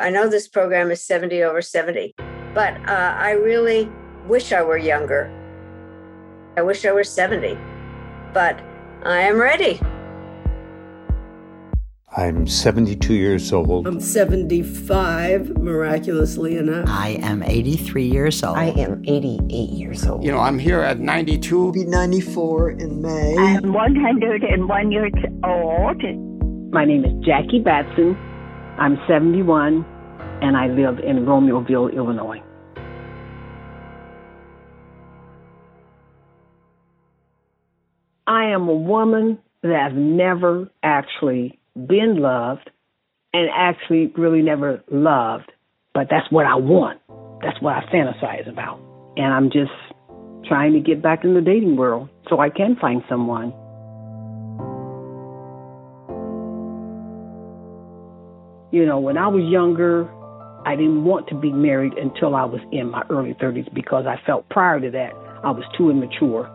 I know this program is 70 over 70, but uh, I really wish I were younger. I wish I were 70, but I am ready. I'm 72 years old. I'm 75, miraculously enough. I am 83 years old. I am 88 years old. You know, I'm here at 92. I'll be 94 in May. I am 101 years old. My name is Jackie Batson. I'm 71 and I live in Romeoville, Illinois. I am a woman that has never actually been loved and actually really never loved, but that's what I want. That's what I fantasize about. And I'm just trying to get back in the dating world so I can find someone. You know, when I was younger, I didn't want to be married until I was in my early 30s because I felt prior to that I was too immature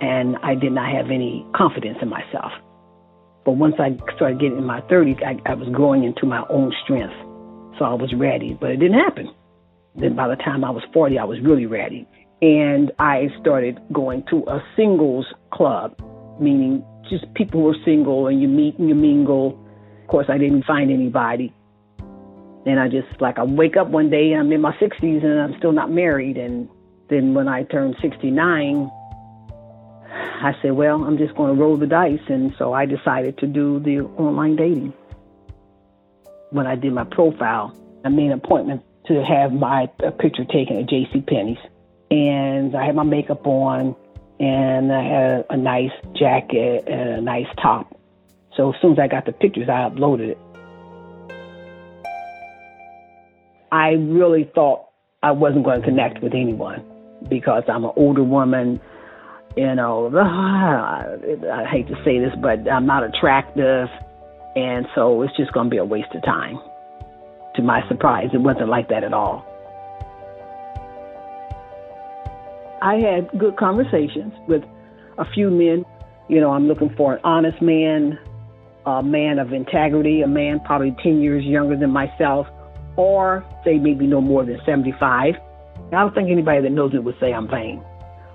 and I did not have any confidence in myself. But once I started getting in my 30s, I, I was growing into my own strength. So I was ready, but it didn't happen. Then by the time I was 40, I was really ready. And I started going to a singles club, meaning just people who are single and you meet and you mingle. Of course, I didn't find anybody. And I just like I wake up one day and I'm in my 60s and I'm still not married. And then when I turned 69, I said, well, I'm just going to roll the dice. And so I decided to do the online dating. When I did my profile, I made an appointment to have my picture taken at J.C. Penney's, and I had my makeup on, and I had a nice jacket and a nice top. So as soon as I got the pictures, I uploaded it. I really thought I wasn't going to connect with anyone because I'm an older woman. You know, I hate to say this, but I'm not attractive. And so it's just going to be a waste of time. To my surprise, it wasn't like that at all. I had good conversations with a few men. You know, I'm looking for an honest man, a man of integrity, a man probably 10 years younger than myself or say maybe no more than 75. I don't think anybody that knows me would say I'm vain,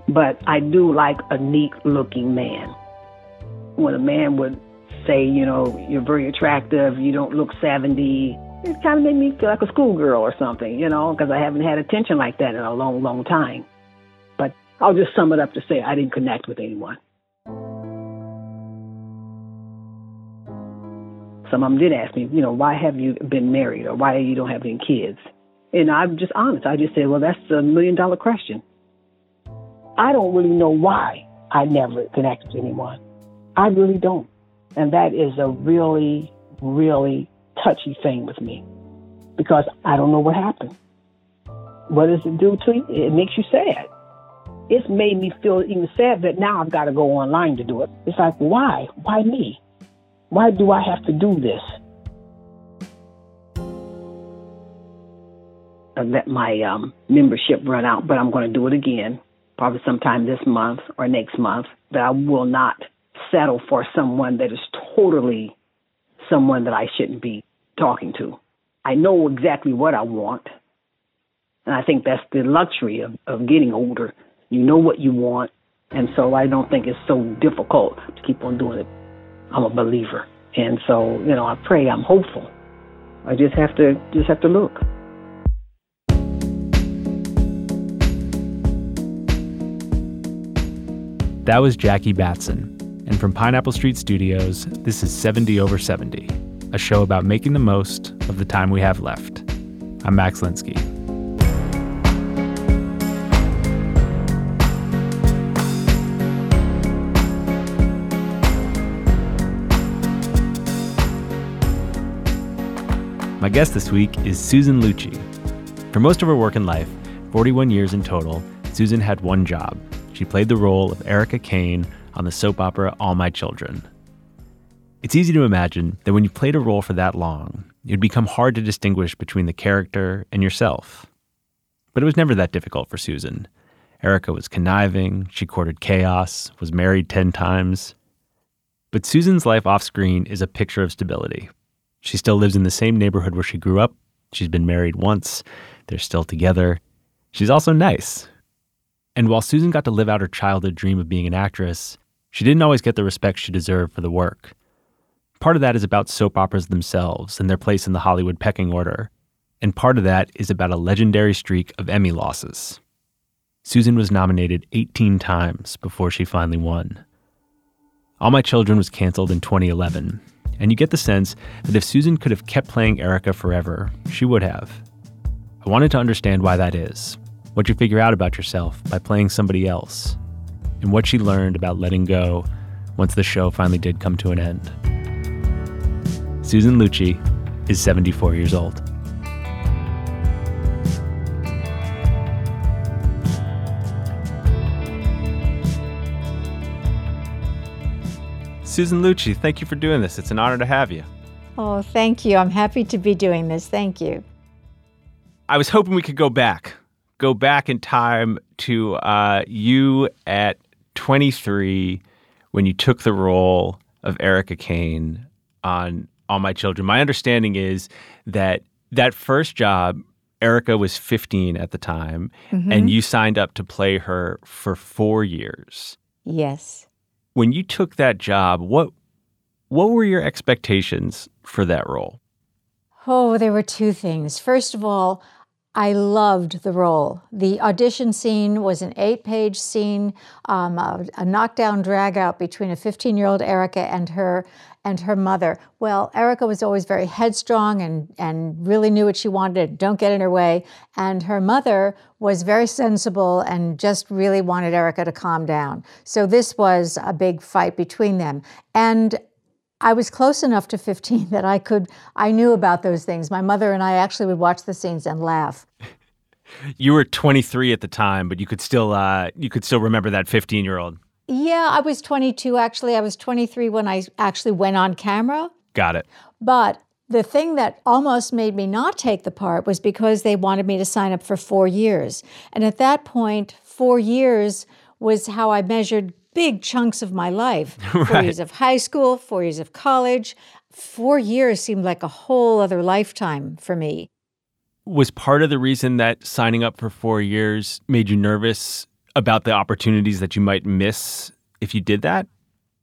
but I do like a neat looking man. When a man would say, you know, you're very attractive, you don't look 70, it kind of made me feel like a schoolgirl or something, you know, because I haven't had attention like that in a long, long time. But I'll just sum it up to say I didn't connect with anyone. Some of them did ask me, you know, why have you been married or why you don't have any kids? And I'm just honest. I just said, well, that's a million dollar question. I don't really know why I never connected with anyone. I really don't. And that is a really, really touchy thing with me because I don't know what happened. What does it do to you? It makes you sad. It's made me feel even sad that now I've got to go online to do it. It's like, why? Why me? Why do I have to do this? I let my um, membership run out, but I'm going to do it again, probably sometime this month or next month. But I will not settle for someone that is totally someone that I shouldn't be talking to. I know exactly what I want. And I think that's the luxury of, of getting older. You know what you want. And so I don't think it's so difficult to keep on doing it. I'm a believer. And so, you know, I pray, I'm hopeful. I just have to just have to look. That was Jackie Batson. And from Pineapple Street Studios, this is 70 over 70, a show about making the most of the time we have left. I'm Max Linsky. My guest this week is Susan Lucci. For most of her work in life, 41 years in total, Susan had one job. She played the role of Erica Kane on the soap opera All My Children. It's easy to imagine that when you played a role for that long, it would become hard to distinguish between the character and yourself. But it was never that difficult for Susan. Erica was conniving, she courted chaos, was married 10 times. But Susan's life off screen is a picture of stability. She still lives in the same neighborhood where she grew up. She's been married once. They're still together. She's also nice. And while Susan got to live out her childhood dream of being an actress, she didn't always get the respect she deserved for the work. Part of that is about soap operas themselves and their place in the Hollywood pecking order. And part of that is about a legendary streak of Emmy losses. Susan was nominated 18 times before she finally won. All My Children was canceled in 2011, and you get the sense that if Susan could have kept playing Erica forever, she would have. I wanted to understand why that is, what you figure out about yourself by playing somebody else, and what she learned about letting go once the show finally did come to an end. Susan Lucci is 74 years old. Susan Lucci, thank you for doing this. It's an honor to have you. Oh, thank you. I'm happy to be doing this. Thank you. I was hoping we could go back go back in time to uh, you at 23 when you took the role of Erica Kane on All My Children. My understanding is that that first job, Erica was 15 at the time, mm-hmm. and you signed up to play her for four years. Yes. When you took that job, what what were your expectations for that role? Oh, there were two things. First of all, I loved the role. The audition scene was an eight page scene, um, a, a knockdown drag out between a 15 year old Erica and her and her mother. Well, Erica was always very headstrong and, and really knew what she wanted, don't get in her way. And her mother was very sensible and just really wanted Erica to calm down. So this was a big fight between them. And I was close enough to 15 that I could, I knew about those things. My mother and I actually would watch the scenes and laugh. You were 23 at the time, but you could still, uh, you could still remember that 15 year old. Yeah, I was 22 actually. I was 23 when I actually went on camera. Got it. But the thing that almost made me not take the part was because they wanted me to sign up for four years. And at that point, four years was how I measured big chunks of my life four years of high school, four years of college. Four years seemed like a whole other lifetime for me. Was part of the reason that signing up for four years made you nervous about the opportunities that you might miss if you did that?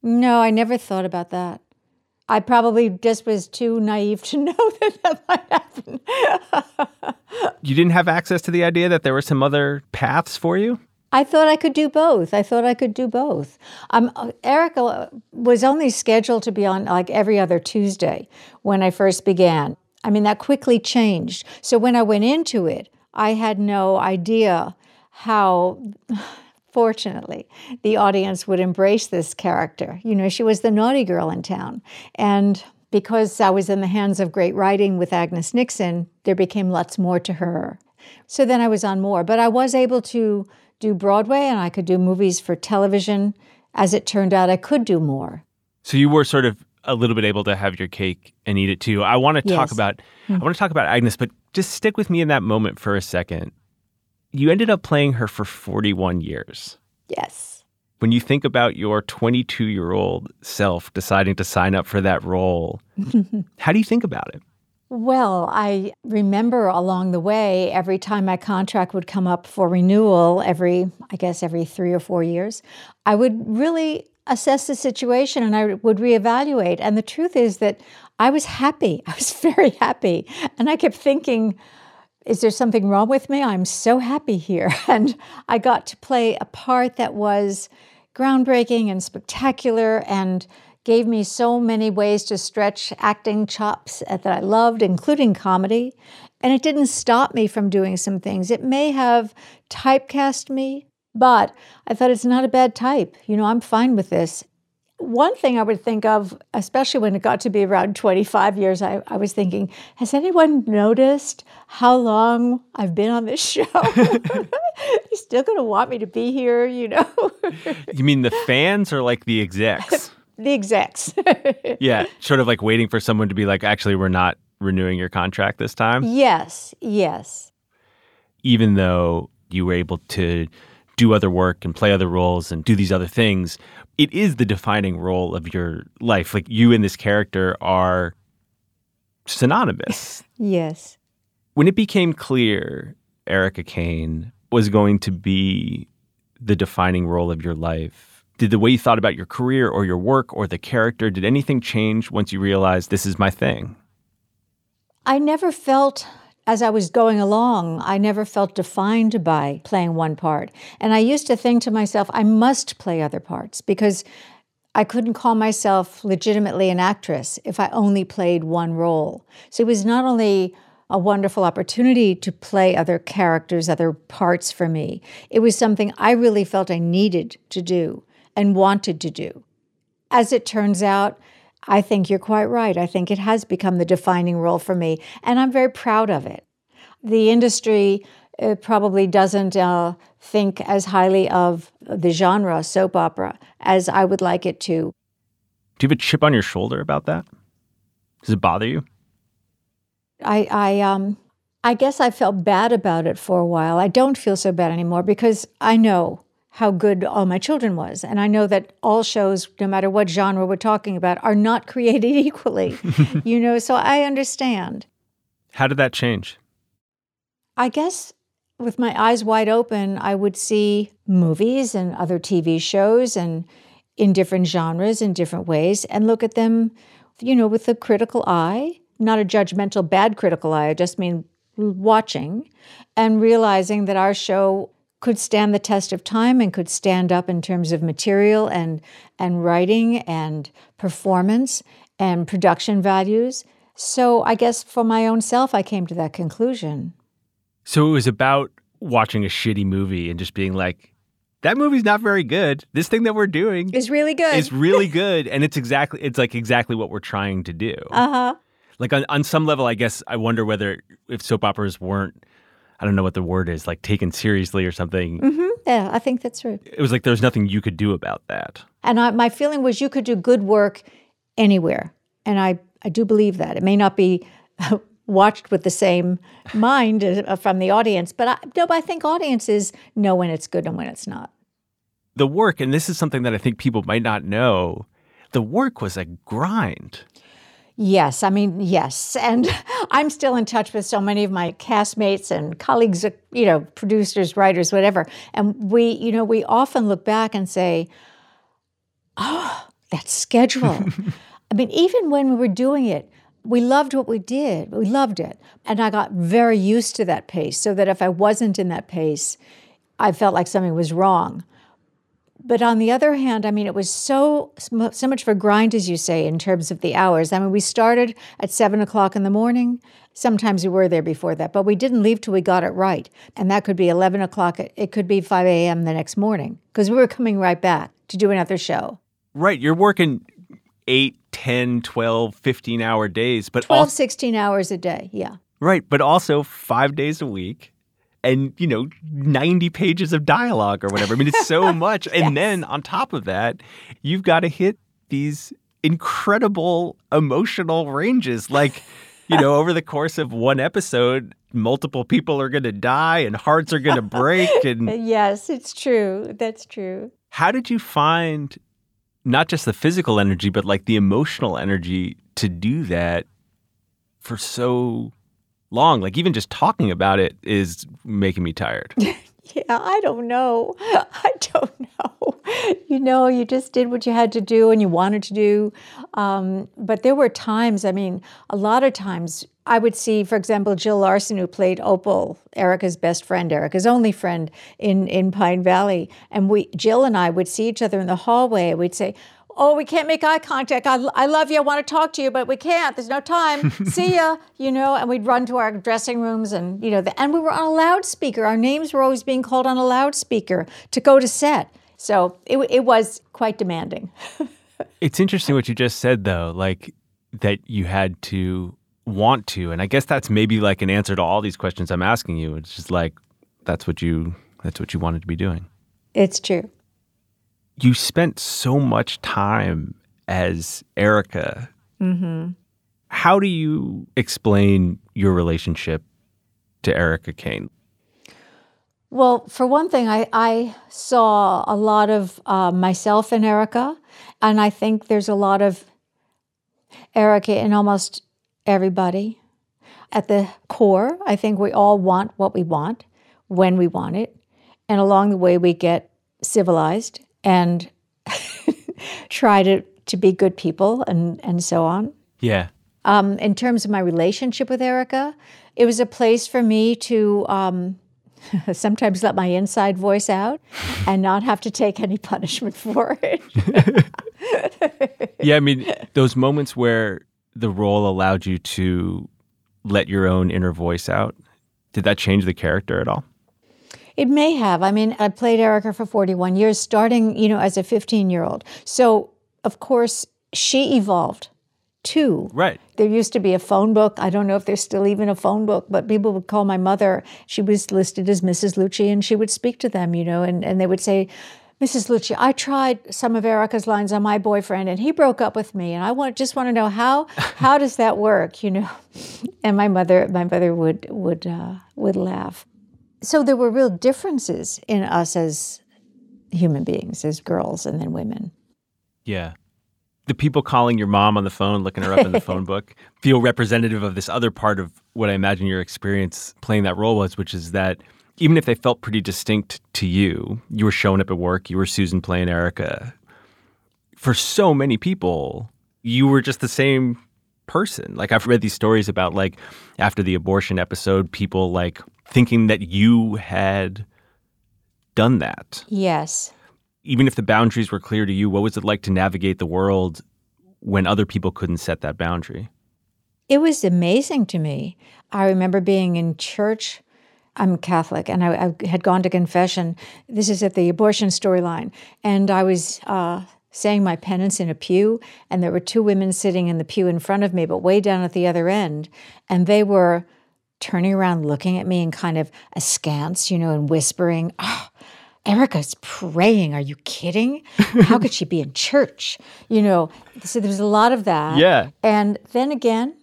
No, I never thought about that. I probably just was too naive to know that that might happen. you didn't have access to the idea that there were some other paths for you? I thought I could do both. I thought I could do both. Um, Erica was only scheduled to be on like every other Tuesday when I first began. I mean, that quickly changed. So when I went into it, I had no idea how, fortunately, the audience would embrace this character. You know, she was the naughty girl in town. And because I was in the hands of great writing with Agnes Nixon, there became lots more to her. So then I was on more, but I was able to do Broadway and I could do movies for television. As it turned out, I could do more. So you were sort of a little bit able to have your cake and eat it too. I want to yes. talk about mm-hmm. I want to talk about Agnes, but just stick with me in that moment for a second. You ended up playing her for 41 years. Yes. When you think about your 22-year-old self deciding to sign up for that role, how do you think about it? Well, I remember along the way, every time my contract would come up for renewal, every, I guess, every three or four years, I would really assess the situation and I would reevaluate. And the truth is that I was happy. I was very happy. And I kept thinking, is there something wrong with me? I'm so happy here. And I got to play a part that was groundbreaking and spectacular and gave me so many ways to stretch acting chops that I loved, including comedy. And it didn't stop me from doing some things. It may have typecast me, but I thought it's not a bad type. You know, I'm fine with this. One thing I would think of, especially when it got to be around 25 years, I, I was thinking, has anyone noticed how long I've been on this show? You're still going to want me to be here, you know? you mean the fans or like the execs? the execs. yeah, sort of like waiting for someone to be like, actually, we're not renewing your contract this time. Yes, yes. Even though you were able to do other work and play other roles and do these other things, it is the defining role of your life. Like you and this character are synonymous. yes. When it became clear Erica Kane was going to be the defining role of your life, did the way you thought about your career or your work or the character, did anything change once you realized this is my thing? I never felt as I was going along, I never felt defined by playing one part. And I used to think to myself, I must play other parts because I couldn't call myself legitimately an actress if I only played one role. So it was not only a wonderful opportunity to play other characters, other parts for me, it was something I really felt I needed to do and wanted to do. As it turns out, I think you're quite right. I think it has become the defining role for me, and I'm very proud of it. The industry uh, probably doesn't uh, think as highly of the genre soap opera as I would like it to. Do you have a chip on your shoulder about that? Does it bother you? I, I, um, I guess I felt bad about it for a while. I don't feel so bad anymore because I know how good All My Children was. And I know that all shows, no matter what genre we're talking about, are not created equally. you know, so I understand. How did that change? I guess with my eyes wide open, I would see movies and other TV shows and in different genres in different ways and look at them, you know, with a critical eye, not a judgmental, bad critical eye. I just mean watching and realizing that our show could stand the test of time and could stand up in terms of material and and writing and performance and production values. So I guess for my own self I came to that conclusion. So it was about watching a shitty movie and just being like that movie's not very good. This thing that we're doing is really good. It's really good and it's exactly it's like exactly what we're trying to do. Uh-huh. Like on, on some level I guess I wonder whether if soap operas weren't I don't know what the word is, like taken seriously or something. Mm-hmm. Yeah, I think that's true. It was like there was nothing you could do about that. And I, my feeling was you could do good work anywhere. And I, I do believe that. It may not be watched with the same mind from the audience, but I, no, but I think audiences know when it's good and when it's not. The work, and this is something that I think people might not know, the work was a grind. Yes, I mean, yes. And I'm still in touch with so many of my castmates and colleagues, uh, you know, producers, writers, whatever. And we, you know, we often look back and say, oh, that schedule. I mean, even when we were doing it, we loved what we did. We loved it. And I got very used to that pace so that if I wasn't in that pace, I felt like something was wrong. But on the other hand, I mean, it was so so much of a grind, as you say, in terms of the hours. I mean, we started at seven o'clock in the morning. Sometimes we were there before that, but we didn't leave till we got it right. And that could be 11 o'clock. It could be 5 a.m. the next morning because we were coming right back to do another show. Right. You're working 8, 10, 12, 15 hour days, but 12, 16 hours a day. Yeah. Right. But also five days a week and you know 90 pages of dialogue or whatever. I mean, it's so much. yes. And then on top of that, you've got to hit these incredible emotional ranges. Like, you know, over the course of one episode, multiple people are going to die and hearts are going to break. And yes, it's true. That's true. How did you find not just the physical energy, but like the emotional energy to do that for so long. Like even just talking about it is making me tired. yeah, I don't know. I don't know. you know, you just did what you had to do and you wanted to do. Um, but there were times, I mean, a lot of times I would see, for example, Jill Larson, who played Opal, Erica's best friend, Erica's only friend in, in Pine Valley. And we, Jill and I would see each other in the hallway. We'd say, oh, we can't make eye contact. I, I love you. I want to talk to you, but we can't. There's no time. See ya. You know, and we'd run to our dressing rooms and, you know, the, and we were on a loudspeaker. Our names were always being called on a loudspeaker to go to set. So it, it was quite demanding. it's interesting what you just said, though, like that you had to want to. And I guess that's maybe like an answer to all these questions I'm asking you. It's just like, that's what you, that's what you wanted to be doing. It's true you spent so much time as Erica. Mm-hmm. How do you explain your relationship to Erica Kane? Well, for one thing, I, I saw a lot of uh, myself in Erica, and I think there's a lot of Erica in almost everybody. At the core, I think we all want what we want when we want it, and along the way, we get civilized and try to, to be good people and, and so on. Yeah. Um, in terms of my relationship with Erica, it was a place for me to um, sometimes let my inside voice out and not have to take any punishment for it. yeah, I mean, those moments where the role allowed you to let your own inner voice out, did that change the character at all? It may have. I mean, I played Erica for 41 years, starting, you know, as a 15 year old. So, of course, she evolved too. Right. There used to be a phone book. I don't know if there's still even a phone book, but people would call my mother. She was listed as Mrs. Lucci, and she would speak to them, you know, and, and they would say, Mrs. Lucci, I tried some of Erica's lines on my boyfriend, and he broke up with me, and I want just want to know how how does that work, you know? And my mother my mother would would uh, would laugh so there were real differences in us as human beings, as girls and then women. Yeah. The people calling your mom on the phone, looking her up in the phone book, feel representative of this other part of what I imagine your experience playing that role was, which is that even if they felt pretty distinct to you, you were showing up at work, you were Susan playing Erica. For so many people, you were just the same person. Like I've read these stories about like after the abortion episode, people like thinking that you had done that. Yes. Even if the boundaries were clear to you, what was it like to navigate the world when other people couldn't set that boundary? It was amazing to me. I remember being in church. I'm Catholic, and I, I had gone to confession. This is at the abortion storyline, and I was uh, saying my penance in a pew, and there were two women sitting in the pew in front of me, but way down at the other end, and they were turning around, looking at me and kind of askance, you know, and whispering, oh, Erica's praying. Are you kidding? How could she be in church? You know, so there's a lot of that. Yeah. And then again,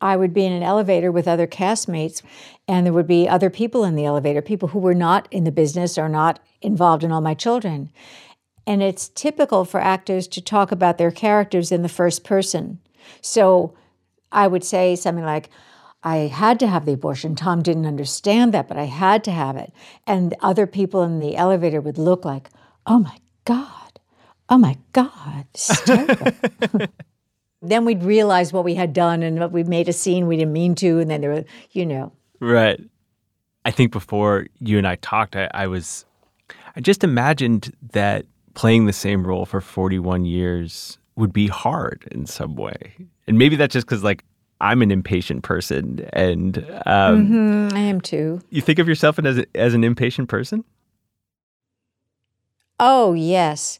I would be in an elevator with other castmates, and there would be other people in the elevator, people who were not in the business or not involved in all my children. And it's typical for actors to talk about their characters in the first person. So I would say something like, I had to have the abortion. Tom didn't understand that, but I had to have it. And other people in the elevator would look like, oh my God, oh my God, this is terrible. then we'd realize what we had done and what we made a scene we didn't mean to. And then there were, you know. Right. I think before you and I talked, I, I was, I just imagined that playing the same role for 41 years would be hard in some way. And maybe that's just because, like, I'm an impatient person, and um, mm-hmm, I am too. You think of yourself as as an impatient person? Oh yes,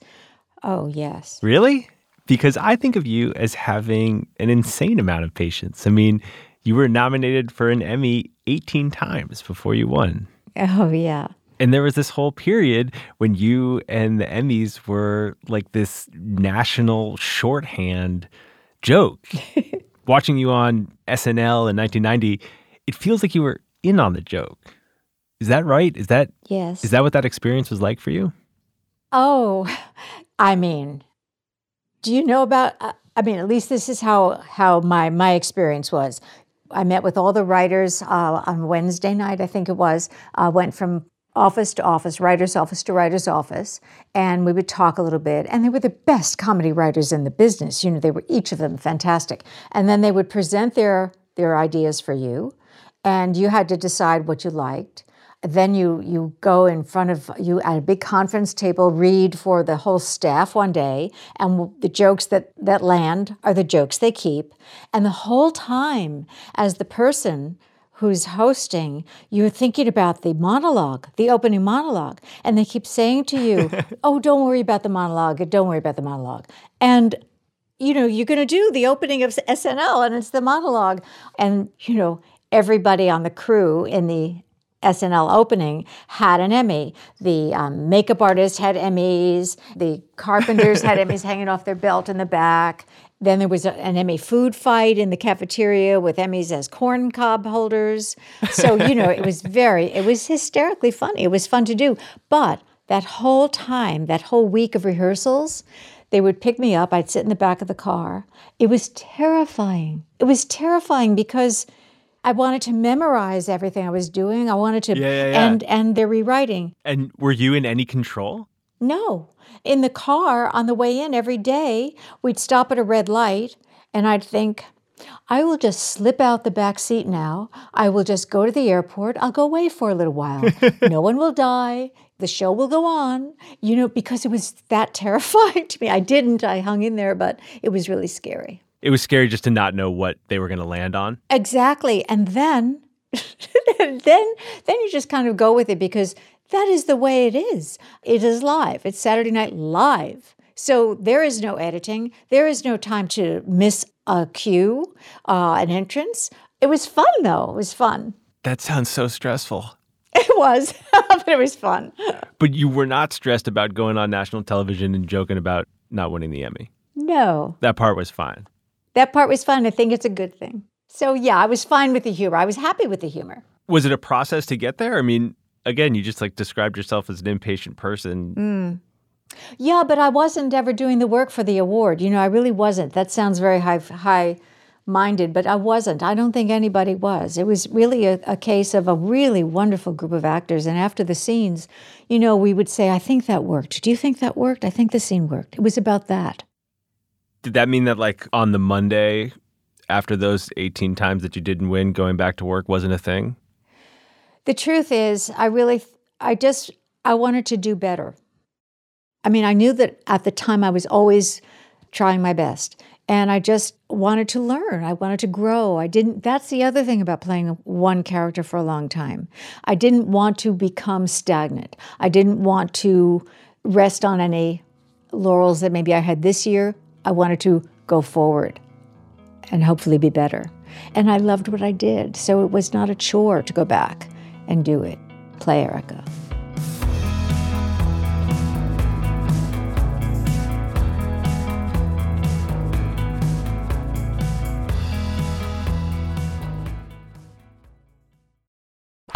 oh yes. Really? Because I think of you as having an insane amount of patience. I mean, you were nominated for an Emmy 18 times before you won. Oh yeah. And there was this whole period when you and the Emmys were like this national shorthand joke. watching you on SNL in 1990, it feels like you were in on the joke. Is that right? Is that yes? Is that what that experience was like for you? Oh, I mean, do you know about? Uh, I mean, at least this is how how my my experience was. I met with all the writers uh, on Wednesday night, I think it was. Uh, went from office to office, writer's office to writer's office, and we would talk a little bit. And they were the best comedy writers in the business. You know, they were each of them fantastic. And then they would present their their ideas for you, and you had to decide what you liked. Then you you go in front of you at a big conference table, read for the whole staff one day, and the jokes that that land are the jokes they keep. And the whole time, as the person who's hosting, you're thinking about the monologue, the opening monologue, and they keep saying to you, "Oh, don't worry about the monologue. Don't worry about the monologue." And you know, you're going to do the opening of SNL, and it's the monologue, and you know, everybody on the crew in the SNL opening had an Emmy. The um, makeup artist had Emmys. The carpenters had Emmys hanging off their belt in the back. Then there was a, an Emmy food fight in the cafeteria with Emmys as corn cob holders. So, you know, it was very, it was hysterically funny. It was fun to do. But that whole time, that whole week of rehearsals, they would pick me up. I'd sit in the back of the car. It was terrifying. It was terrifying because I wanted to memorize everything I was doing. I wanted to, yeah, yeah, yeah. and and they're rewriting. And were you in any control? No, in the car on the way in every day, we'd stop at a red light, and I'd think, I will just slip out the back seat now. I will just go to the airport. I'll go away for a little while. no one will die. The show will go on. You know, because it was that terrifying to me. I didn't. I hung in there, but it was really scary it was scary just to not know what they were going to land on. Exactly. And then then then you just kind of go with it because that is the way it is. It is live. It's Saturday night live. So there is no editing. There is no time to miss a cue, uh, an entrance. It was fun though. It was fun. That sounds so stressful. It was, but it was fun. But you were not stressed about going on national television and joking about not winning the Emmy. No. That part was fine that part was fun. I think it's a good thing. So yeah, I was fine with the humor. I was happy with the humor. Was it a process to get there? I mean, again, you just like described yourself as an impatient person. Mm. Yeah, but I wasn't ever doing the work for the award. You know, I really wasn't. That sounds very high high minded, but I wasn't. I don't think anybody was. It was really a, a, case of a really wonderful group of actors. And after the scenes, you know, we would say, I think that worked. Do you think that worked? I think the scene worked. It was about that did that mean that like on the Monday after those 18 times that you didn't win, going back to work wasn't a thing? The truth is, I really, I just, I wanted to do better. I mean, I knew that at the time I was always trying my best. And I just wanted to learn. I wanted to grow. I didn't, that's the other thing about playing one character for a long time. I didn't want to become stagnant. I didn't want to rest on any laurels that maybe I had this year I wanted to go forward and hopefully be better. And I loved what I did, so it was not a chore to go back and do it. Play Erica.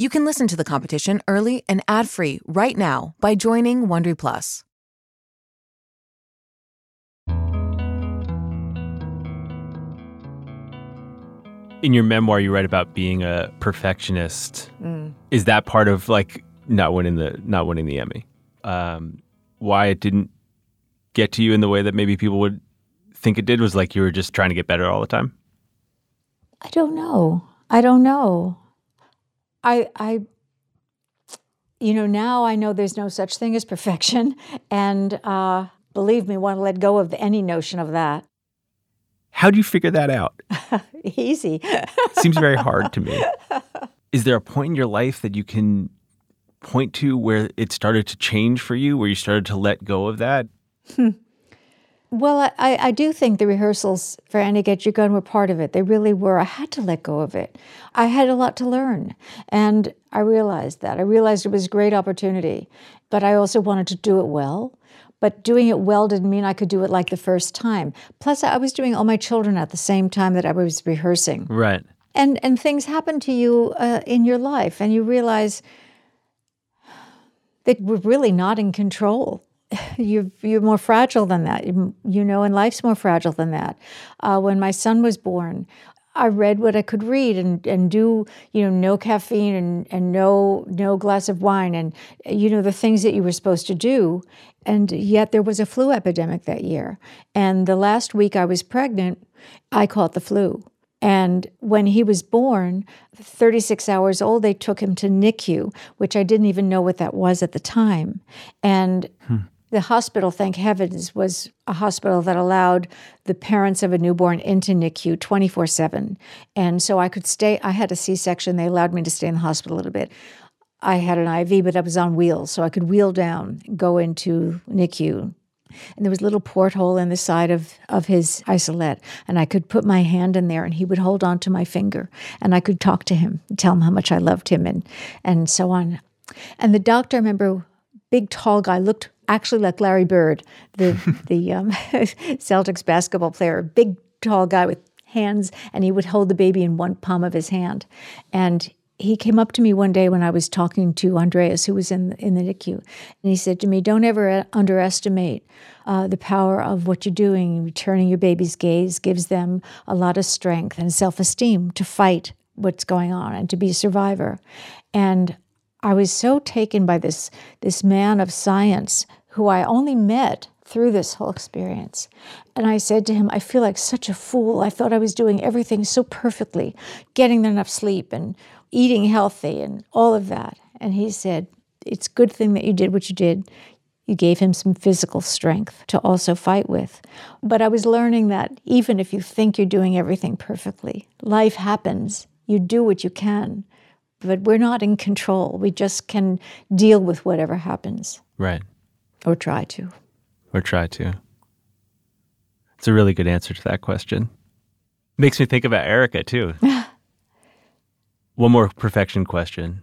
You can listen to the competition early and ad-free right now by joining Wondery Plus. In your memoir, you write about being a perfectionist. Mm. Is that part of like not winning the not winning the Emmy? Um, why it didn't get to you in the way that maybe people would think it did was like you were just trying to get better all the time. I don't know. I don't know. I I you know now I know there's no such thing as perfection, and uh, believe me, want to let go of any notion of that. How do you figure that out? Easy. Seems very hard to me. Is there a point in your life that you can point to where it started to change for you, where you started to let go of that? Well, I, I do think the rehearsals for Annie Get Your Gun were part of it. They really were. I had to let go of it. I had a lot to learn. And I realized that. I realized it was a great opportunity. But I also wanted to do it well. But doing it well didn't mean I could do it like the first time. Plus, I was doing all my children at the same time that I was rehearsing. Right. And, and things happen to you uh, in your life, and you realize that we're really not in control you're you're more fragile than that. You, you know, and life's more fragile than that. Uh, when my son was born, I read what I could read and, and do, you know, no caffeine and, and no no glass of wine and you know the things that you were supposed to do. And yet there was a flu epidemic that year. And the last week I was pregnant, I caught the flu. And when he was born, 36 hours old, they took him to NICU, which I didn't even know what that was at the time. And hmm the hospital, thank heavens, was a hospital that allowed the parents of a newborn into NICU 24 7. And so I could stay, I had a C section. They allowed me to stay in the hospital a little bit. I had an IV, but I was on wheels, so I could wheel down, go into NICU. And there was a little porthole in the side of, of his isolette, and I could put my hand in there, and he would hold on to my finger, and I could talk to him, tell him how much I loved him, and and so on. And the doctor, I remember, big tall guy, looked actually like Larry Bird, the the um, Celtics basketball player, big tall guy with hands, and he would hold the baby in one palm of his hand. And he came up to me one day when I was talking to Andreas, who was in in the NICU, and he said to me, "Don't ever underestimate uh, the power of what you're doing. Returning your baby's gaze gives them a lot of strength and self esteem to fight what's going on and to be a survivor." And I was so taken by this this man of science who I only met through this whole experience. And I said to him, I feel like such a fool. I thought I was doing everything so perfectly, getting enough sleep and eating healthy and all of that. And he said, It's a good thing that you did what you did. You gave him some physical strength to also fight with. But I was learning that even if you think you're doing everything perfectly, life happens. You do what you can, but we're not in control. We just can deal with whatever happens. Right. Or try to. Or try to. It's a really good answer to that question. Makes me think about Erica too. One more perfection question.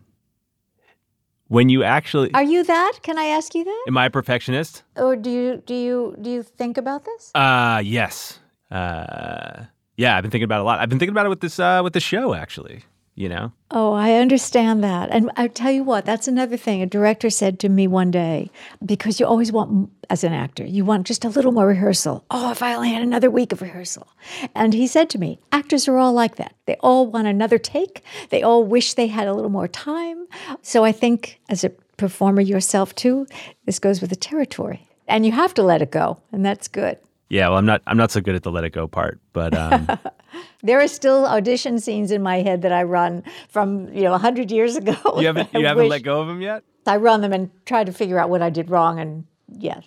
When you actually Are you that? Can I ask you that? Am I a perfectionist? Or do you do you do you think about this? Uh yes. Uh yeah, I've been thinking about it a lot. I've been thinking about it with this uh with the show actually you know? Oh, I understand that. And I tell you what, that's another thing. A director said to me one day, because you always want, as an actor, you want just a little more rehearsal. Oh, if I only had another week of rehearsal. And he said to me, actors are all like that. They all want another take, they all wish they had a little more time. So I think as a performer yourself too, this goes with the territory. And you have to let it go, and that's good. Yeah, well, I'm not. I'm not so good at the let it go part, but um, there are still audition scenes in my head that I run from you know hundred years ago. You haven't. You haven't let go of them yet. I run them and try to figure out what I did wrong, and yes.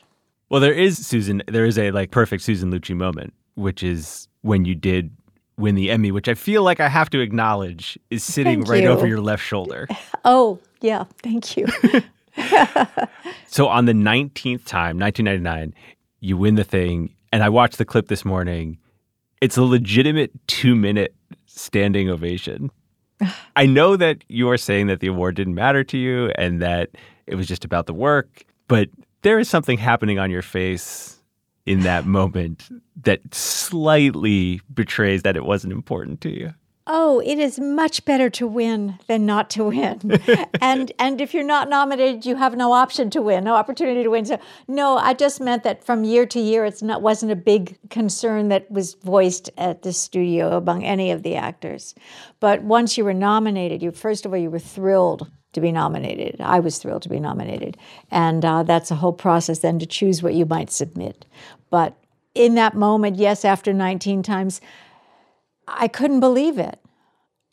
Well, there is Susan. There is a like perfect Susan Lucci moment, which is when you did win the Emmy, which I feel like I have to acknowledge is sitting Thank right you. over your left shoulder. Oh yeah, thank you. so on the 19th time, 1999, you win the thing and I watched the clip this morning. It's a legitimate two minute standing ovation. I know that you are saying that the award didn't matter to you and that it was just about the work, but there is something happening on your face in that moment that slightly betrays that it wasn't important to you. Oh, it is much better to win than not to win. and and if you're not nominated, you have no option to win, no opportunity to win. So no, I just meant that from year to year, it's not wasn't a big concern that was voiced at the studio among any of the actors. But once you were nominated, you first of all you were thrilled to be nominated. I was thrilled to be nominated, and uh, that's a whole process then to choose what you might submit. But in that moment, yes, after 19 times I couldn't believe it.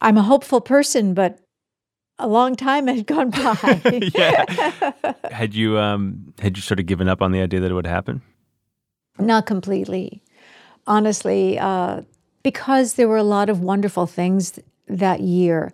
I'm a hopeful person, but a long time had gone by. yeah. Had you um had you sort of given up on the idea that it would happen? Not completely. Honestly, uh, because there were a lot of wonderful things that year.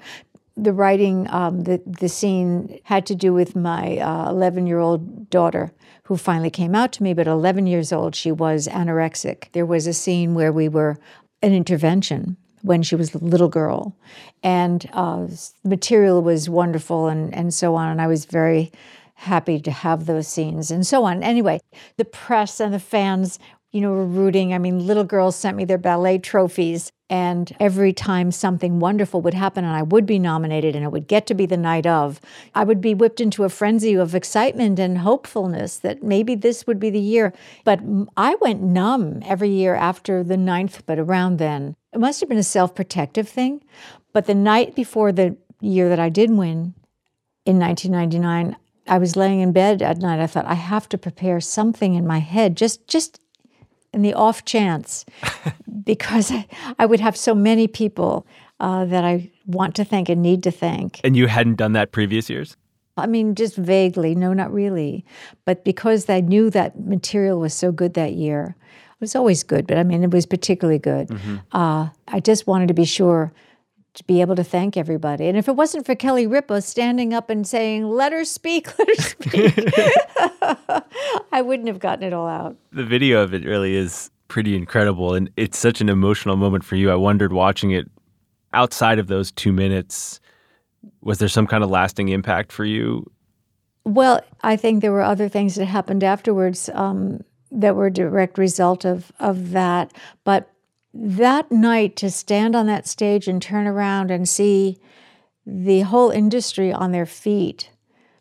The writing, um, the the scene had to do with my 11 uh, year old daughter who finally came out to me. But 11 years old, she was anorexic. There was a scene where we were an intervention when she was a little girl. And uh, material was wonderful and, and so on. And I was very happy to have those scenes and so on. Anyway, the press and the fans, you know, were rooting. I mean, little girls sent me their ballet trophies. And every time something wonderful would happen and I would be nominated and it would get to be the night of, I would be whipped into a frenzy of excitement and hopefulness that maybe this would be the year. But I went numb every year after the ninth, but around then. It must have been a self protective thing. But the night before the year that I did win in 1999, I was laying in bed at night. I thought, I have to prepare something in my head, just, just in the off chance, because I, I, would have so many people uh, that I want to thank and need to thank. And you hadn't done that previous years? I mean, just vaguely, no, not really. But because I knew that material was so good that year, it was always good, but I mean, it was particularly good. Mm-hmm. Uh, I just wanted to be sure to be able to thank everybody. And if it wasn't for Kelly Ripa standing up and saying, let her speak, let her speak, I wouldn't have gotten it all out. The video of it really is pretty incredible. And it's such an emotional moment for you. I wondered watching it outside of those two minutes, was there some kind of lasting impact for you? Well, I think there were other things that happened afterwards um, that were a direct result of, of that. But that night to stand on that stage and turn around and see the whole industry on their feet.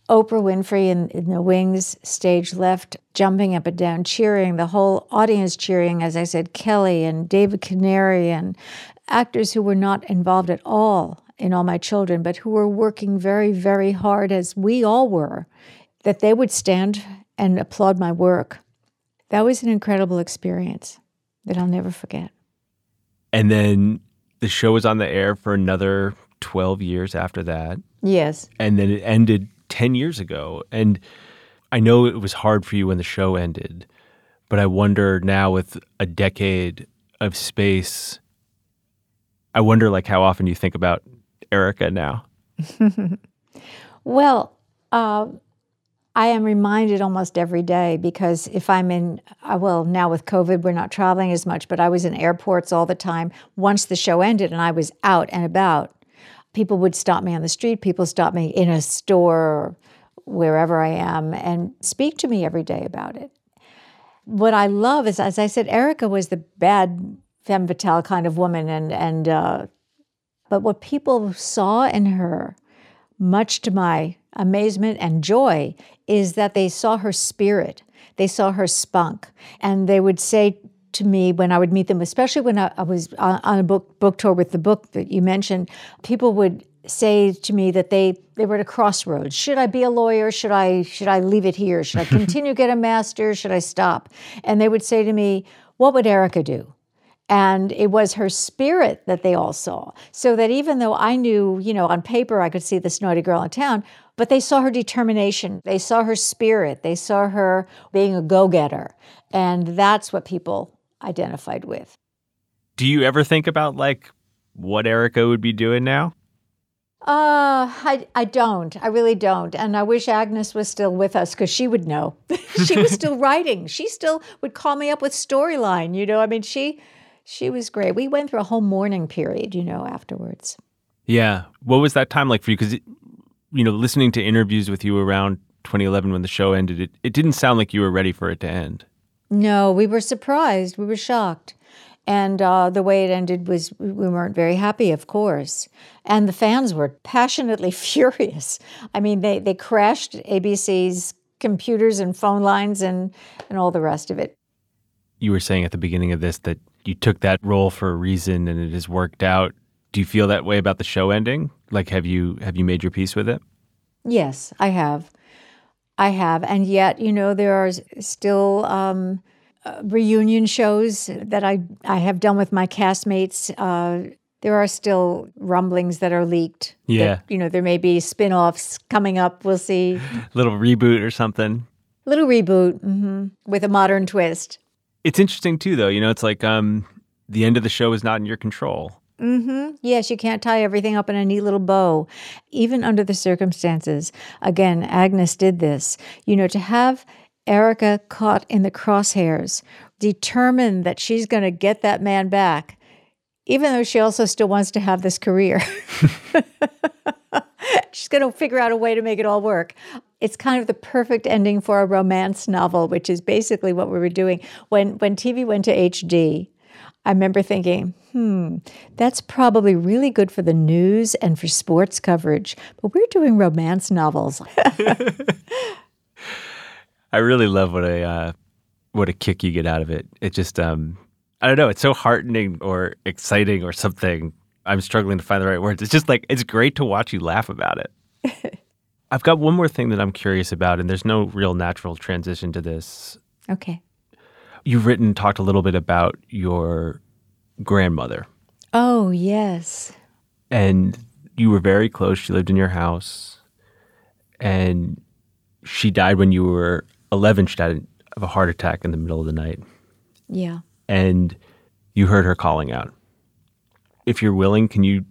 Oprah Winfrey in, in, the wings, stage left, jumping up and down, cheering, the whole audience cheering, as I said, Kelly and David Canary and actors who were not involved at all in All My Children, but who were working very, very hard, as we all were, that they would stand and applaud my work. That was an incredible experience that I'll never forget. And then the show was on the air for another 12 years after that. Yes. And then it ended 10 years ago. And I know it was hard for you when the show ended, but I wonder now with a decade of space, I wonder like how often you think about Erica now. well, uh, I am reminded almost every day because if I'm in, uh, well, now with COVID, we're not traveling as much, but I was in airports all the time. Once the show ended and I was out and about, people would stop me on the street, people stop me in a store, wherever I am, and speak to me every day about it. What I love is, as I said, Erica was the bad femme fatale kind of woman, and and uh, but what people saw in her, much to my amazement and joy, is that they saw her spirit, they saw her spunk, and they would say to me when I would meet them, especially when I, I was on a book book tour with the book that you mentioned, people would say to me that they they were at a crossroads. Should I be a lawyer? Should I should I leave it here? Should I continue get a master? Should I stop? And they would say to me, "What would Erica do?" And it was her spirit that they all saw. So that even though I knew, you know, on paper I could see this naughty girl in town, but they saw her determination. They saw her spirit. They saw her being a go getter. And that's what people identified with. Do you ever think about like what Erica would be doing now? Uh, I, I don't. I really don't. And I wish Agnes was still with us because she would know. she was still writing. She still would call me up with storyline. You know, I mean, she she was great. We went through a whole mourning period, you know, afterwards. Yeah. What was that time like for you? Because, you know, listening to interviews with you around 2011 when the show ended, it, it didn't sound like you were ready for it to end. No, we were surprised. We were shocked. And uh, the way it ended was we weren't very happy, of course. And the fans were passionately furious. I mean, they, they crashed ABC's computers and phone lines and, and all the rest of it. You were saying at the beginning of this that you took that role for a reason and it has worked out. Do you feel that way about the show ending? Like have you have you made your peace with it? Yes, I have. I have. And yet, you know, there are still um, uh, reunion shows that I, I have done with my castmates. Uh, there are still rumblings that are leaked. Yeah. That, you know, there may be spin offs coming up. We'll see. Little reboot or something. Little reboot mm-hmm, with a modern twist. It's interesting, too, though. You know, it's like um, the end of the show is not in your control. Mm-hmm. Yes, you can't tie everything up in a neat little bow, even under the circumstances. Again, Agnes did this. You know, to have Erica caught in the crosshairs, determined that she's going to get that man back, even though she also still wants to have this career. she's going to figure out a way to make it all work. It's kind of the perfect ending for a romance novel, which is basically what we were doing. When when TV went to HD, I remember thinking, hmm, that's probably really good for the news and for sports coverage, but we're doing romance novels. I really love what a uh, what a kick you get out of it. It just um, I don't know, it's so heartening or exciting or something. I'm struggling to find the right words. It's just like it's great to watch you laugh about it. I've got one more thing that I'm curious about, and there's no real natural transition to this. Okay. You've written, talked a little bit about your grandmother. Oh, yes. And you were very close. She lived in your house. And she died when you were 11. She died of a heart attack in the middle of the night. Yeah. And you heard her calling out. If you're willing, can you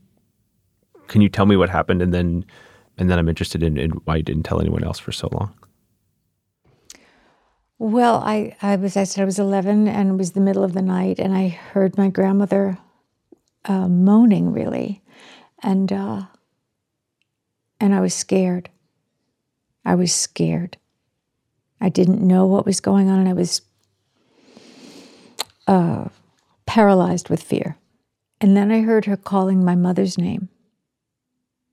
can you tell me what happened and then and then I'm interested in, in why you didn't tell anyone else for so long? Well, I, I was, I said I was 11 and it was the middle of the night, and I heard my grandmother uh, moaning really. And, uh, and I was scared. I was scared. I didn't know what was going on, and I was uh, paralyzed with fear. And then I heard her calling my mother's name.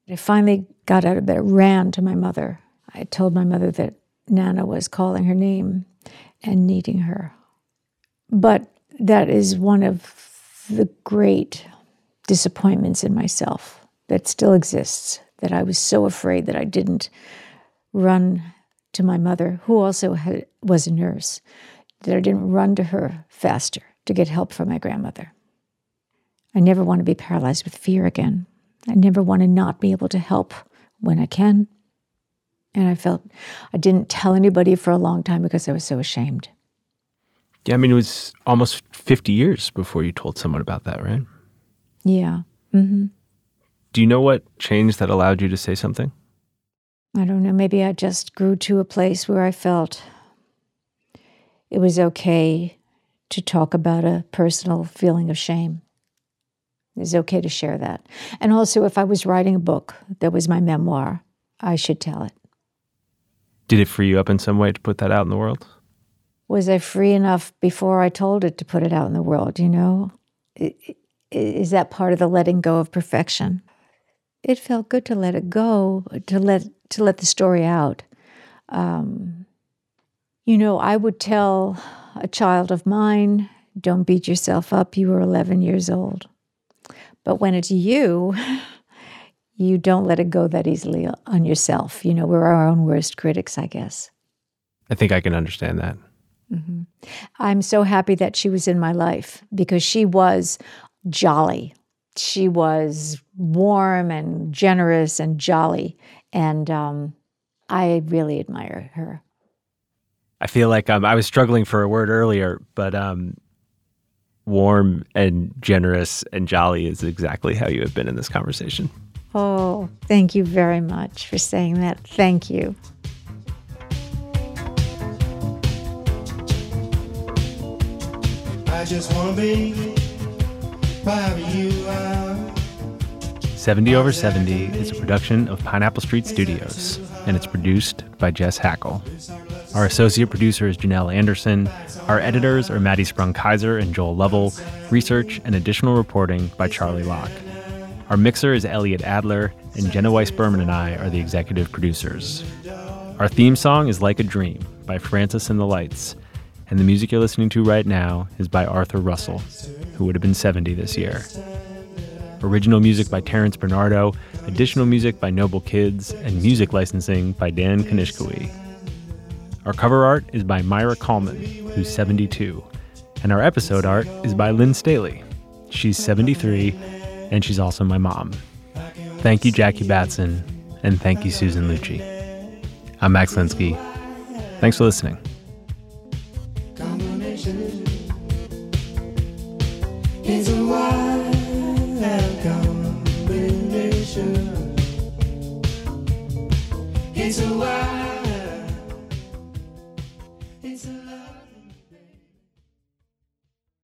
I finally got out of bed, ran to my mother. I told my mother that Nana was calling her name and needing her. But that is one of the great disappointments in myself that still exists, that I was so afraid that I didn't run to my mother, who also had, was a nurse, that I didn't run to her faster to get help from my grandmother. I never want to be paralyzed with fear again. I never want to not be able to help when I can. And I felt I didn't tell anybody for a long time because I was so ashamed. Yeah, I mean, it was almost 50 years before you told someone about that, right? Yeah. Mm-hmm. Do you know what changed that allowed you to say something? I don't know. Maybe I just grew to a place where I felt it was okay to talk about a personal feeling of shame. It was okay to share that. And also, if I was writing a book that was my memoir, I should tell it. Did it free you up in some way to put that out in the world? Was I free enough before I told it to put it out in the world? You know, is that part of the letting go of perfection? It felt good to let it go, to let to let the story out. Um, you know, I would tell a child of mine, "Don't beat yourself up. You were 11 years old." But when it's you, you don't let it go that easily on yourself. You know, we're our own worst critics, I guess. I think I can understand that. Mm-hmm. I'm so happy that she was in my life because she was jolly. She was warm and generous and jolly. And um, I really admire her. I feel like um, I was struggling for a word earlier, but um, warm and generous and jolly is exactly how you have been in this conversation. Oh, thank you very much for saying that. Thank you. I just want to be wherever you are. 70 over 70 is a production of Pineapple Street Studios. and it's produced by Jess Hackle. Our associate producer is Janelle Anderson. Our editors are Maddie Sprung Keyser and Joel Lovell. Research and additional reporting by Charlie Locke. Our mixer is Elliot Adler, and Jenna Weiss Berman and I are the executive producers. Our theme song is Like a Dream by Francis and the Lights, and the music you're listening to right now is by Arthur Russell, who would have been 70 this year. Original music by Terrence Bernardo, additional music by Noble Kids, and music licensing by Dan Kanishkawi. Our cover art is by Maira Kalman, who's 72, and our episode art is by Lynn Staley. She's 73, and she's also my mom. Thank you, Jackie Batson, and thank you, Susan Lucci. I'm Max Linsky. Thanks for listening. It's a wild